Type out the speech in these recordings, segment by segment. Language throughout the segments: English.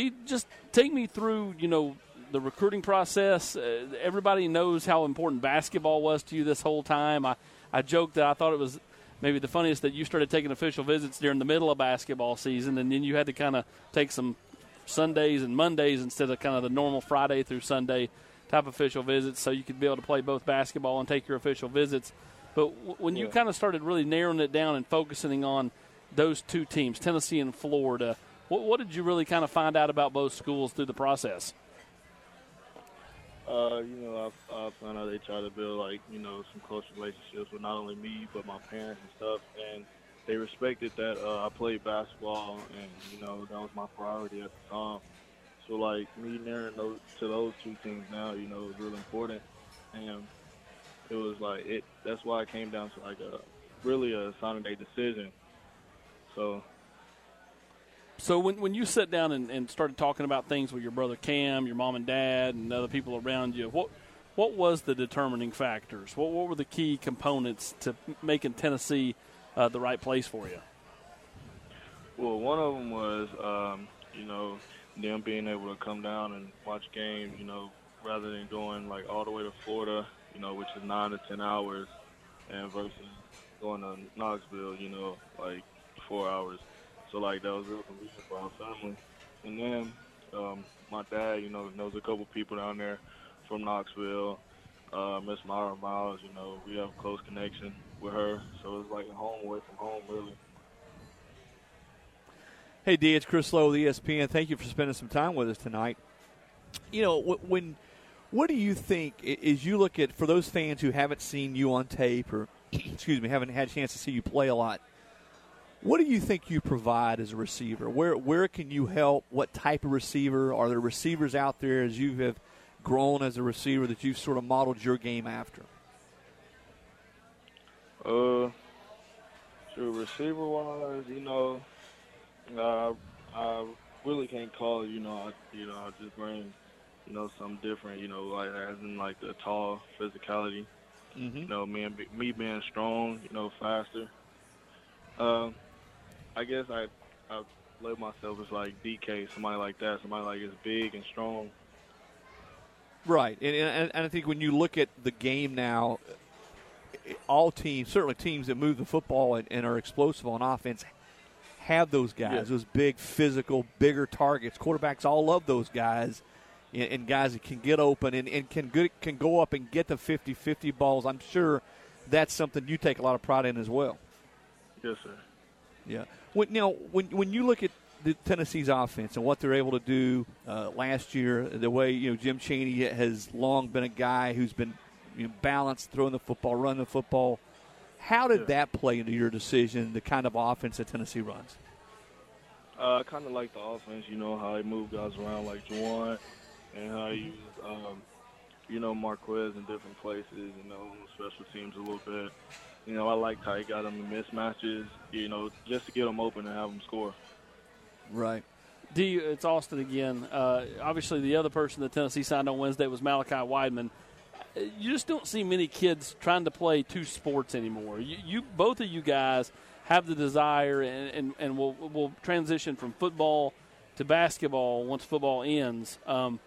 you just take me through, you know, the recruiting process. Uh, everybody knows how important basketball was to you this whole time. I, I joked that I thought it was maybe the funniest that you started taking official visits during the middle of basketball season, and then you had to kind of take some Sundays and Mondays instead of kind of the normal Friday through Sunday type official visits, so you could be able to play both basketball and take your official visits. But w- when you kind of started really narrowing it down and focusing on those two teams, Tennessee and Florida, what, what did you really kind of find out about both schools through the process? Uh, you know, I, I found out they try to build like you know some close relationships with not only me but my parents and stuff, and they respected that uh, I played basketball, and you know that was my priority at the time. So like me narrowing those to those two teams now, you know, is really important, and it was like it. That's why it came down to like a really a signing day decision. So So when, when you sat down and, and started talking about things with your brother Cam, your mom and dad, and other people around you, what what was the determining factors? What what were the key components to making Tennessee uh, the right place for you? Well, one of them was, um, you know, them being able to come down and watch games, you know, rather than going like all the way to Florida, you know, which is nine to ten hours, and versus going to Knoxville, you know, like four hours. So like that was real convenient for our family. And then um, my dad, you know, knows a couple people down there from Knoxville. Uh, Miss Myra Miles, you know, we have a close connection with her, so it's like a home away from home, really. Hey, D, it's Chris Low with ESPN. Thank you for spending some time with us tonight. You know, when what do you think as you look at for those fans who haven't seen you on tape or excuse me, haven't had a chance to see you play a lot? What do you think you provide as a receiver? Where where can you help? What type of receiver are there receivers out there as you have grown as a receiver that you've sort of modeled your game after? Uh, so receiver wise, you know, uh, I really can't call. You know, I, you know, I just bring, you know, something different. You know, like as in like the tall physicality. Mm-hmm. You know, me and me being strong. You know, faster. Um, I guess I I label myself as like DK, somebody like that, somebody like is big and strong. Right, and, and, and I think when you look at the game now, uh, all teams, certainly teams that move the football and, and are explosive on offense, have those guys, Yeah. those big, physical, bigger targets. Quarterbacks all love those guys, and, and guys that can get open and, and can good, can go up and get the 50-50 balls. I'm sure that's something you take a lot of pride in as well. Yes, sir. Yeah. When, now, when when you look at the Tennessee's offense and what they're able to do uh, last year, the way you know Jim Chaney has long been a guy who's been you know, balanced, throwing the football, running the football. How did Yeah. that play into your decision, the kind of offense that Tennessee runs? Uh, I kind of like the offense, you know, how he move guys around like Jauan and how he use, um, you know, Marquez in different places, you know, on special teams a little bit. You know, I liked how he got them in mismatches, you know, just to get them open and have them score. Right. D, it's Austin again. Uh, obviously, the other person that Tennessee signed on Wednesday was Malachi Wideman. Uh, You just don't see many kids trying to play two sports anymore. You, you both of you guys have the desire, and, and, and will will transition from football to basketball once football ends. Um,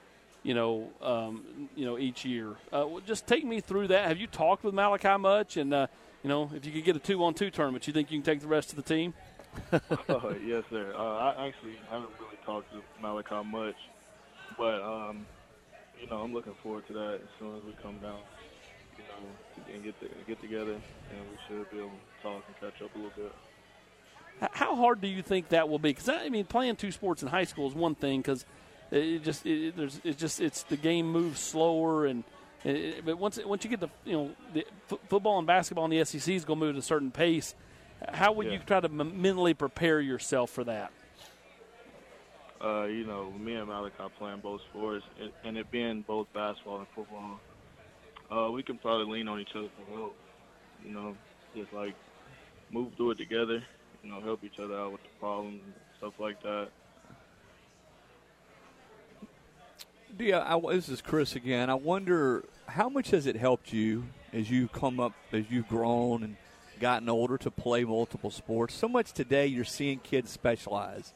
you know, um, you know, each year. Uh, well, just take me through that. Have you talked with Malachi much? And uh, you know, if you could get a two-on-two tournament, you think you can take the rest of the team? Uh, yes, sir. Uh, I actually haven't really talked to Malachi much, but um, you know, I'm looking forward to that as soon as we come down, you know, and get to, get together, and we should be able to talk and catch up a little bit. How hard do you think that will be? Because I mean, playing two sports in high school is one thing because it just it, there's it's just it's the game moves slower and. It, but once once you get the you know the f- football and basketball in the SEC is going to move at a certain pace, how would you try to m- mentally prepare yourself for that? uh, you know, me and Malachi playing both sports, and, and it being both basketball and football, uh, we can probably lean on each other for help. You know, just like move through it together. You know, help each other out with the problems and stuff like that. Yeah, I, this is Chris again. I wonder how much has it helped you as you come up, as you've grown and gotten older to play multiple sports? So much today, you're seeing kids specialize.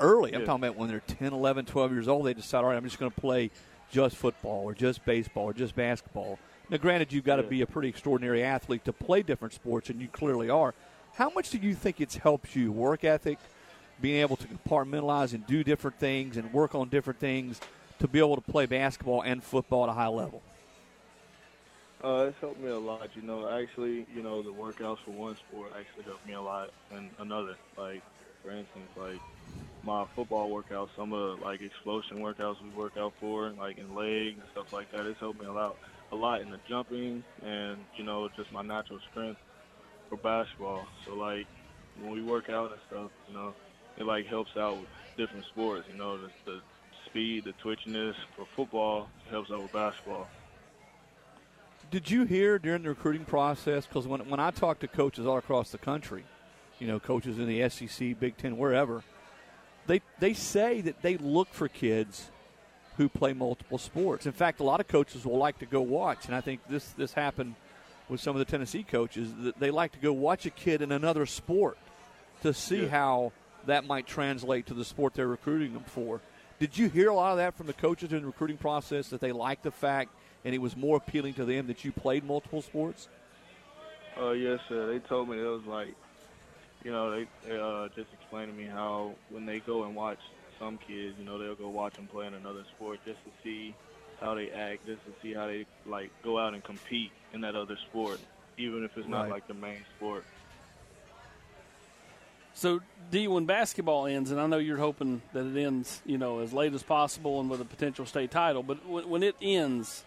early. I'm Yeah. talking about when they're 10, 11, 12 years old. They decide, all right, I'm just going to play just football or just baseball or just basketball. Now, granted, you've got to Yeah. be a pretty extraordinary athlete to play different sports, and you clearly are. How much do you think it's helped you, work ethic, being able to compartmentalize and do different things and work on different things to be able to play basketball and football at a high level? Uh, it's helped me a lot. You know, actually, you know, the workouts for one sport actually helped me a lot, and another, like, for instance, like my football workouts, some of the like explosion workouts we work out for, like in legs and stuff like that. It's helped me a lot, a lot in the jumping and you know just my natural strength for basketball. So like when we work out and stuff, you know, it like helps out with different sports. You know, the, the speed, the twitchiness for football helps out with basketball. Did you hear during the recruiting process? Because when, when I talk to coaches all across the country, you know, coaches in the SEC, Big Ten, wherever, they they say that they look for kids who play multiple sports. In fact, a lot of coaches will like to go watch, and I think this this happened with some of the Tennessee coaches that they like to go watch a kid in another sport to see Yeah. how that might translate to the sport they're recruiting them for. Did you hear a lot of that from the coaches in the recruiting process that they liked the fact and it was more appealing to them that you played multiple sports? Uh, yes, sir. They told me it was like, you know, they, they uh, just explained to me how when they go and watch some kids, you know, they'll go watch them play in another sport just to see how they act, just to see how they like go out and compete in that other sport, even if it's not like the main sport. So, D, when basketball ends, and I know you're hoping that it ends, you know, as late as possible and with a potential state title, but when, when it ends,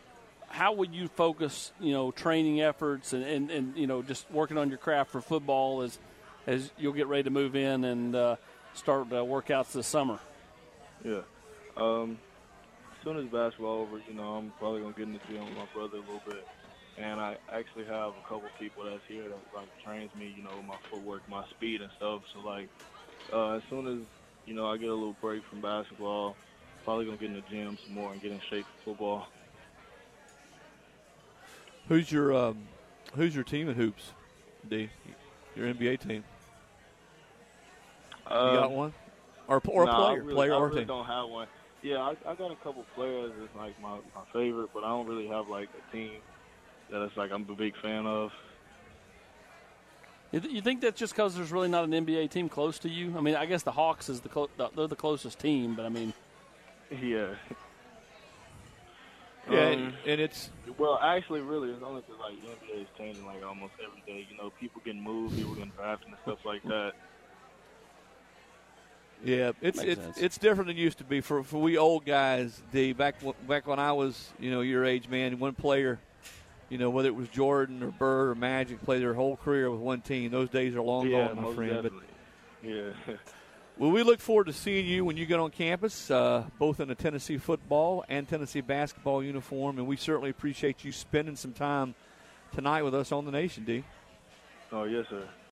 how would you focus, you know, training efforts and, and, and you know, just working on your craft for football as as you'll get ready to move in and uh, start uh, workouts this summer? Yeah. Um, as soon as basketball over, you know, I'm probably gonna get in the gym with my brother a little bit, and I actually have a couple people that's here that like trains me, you know, my footwork, my speed and stuff. So like, uh, as soon as you know I get a little break from basketball, probably gonna get in the gym some more and get in shape for football. Who's your um, Who's your team in hoops, D? Your NBA team. You got Um, one, or or a nah, I player, really, player I or really team? don't have one. Yeah, I, I got a couple players that's like my, my favorite, but I don't really have like a team that it's like I'm a big fan of. You, th- you think that's just because there's really not an NBA team close to you? I mean, I guess the Hawks is the clo- they're the closest team, but I mean, Yeah. Yeah, Um, and, and it's Well, actually, really, it's only because like NBA is changing like almost every day. You know, people getting moved, people getting drafted, and stuff like that. yeah, it's Makes it's sense. it's different than it used to be for for we old guys. The back back when I was you know your age, man, one player. You know, whether it was Jordan or Bird or Magic, play their whole career with one team. Those days are long yeah, gone, my friend. But yeah. Well, we look forward to seeing you when you get on campus, uh, both in a Tennessee football and Tennessee basketball uniform, and we certainly appreciate you spending some time tonight with us on the Nation, D. oh yes, sir.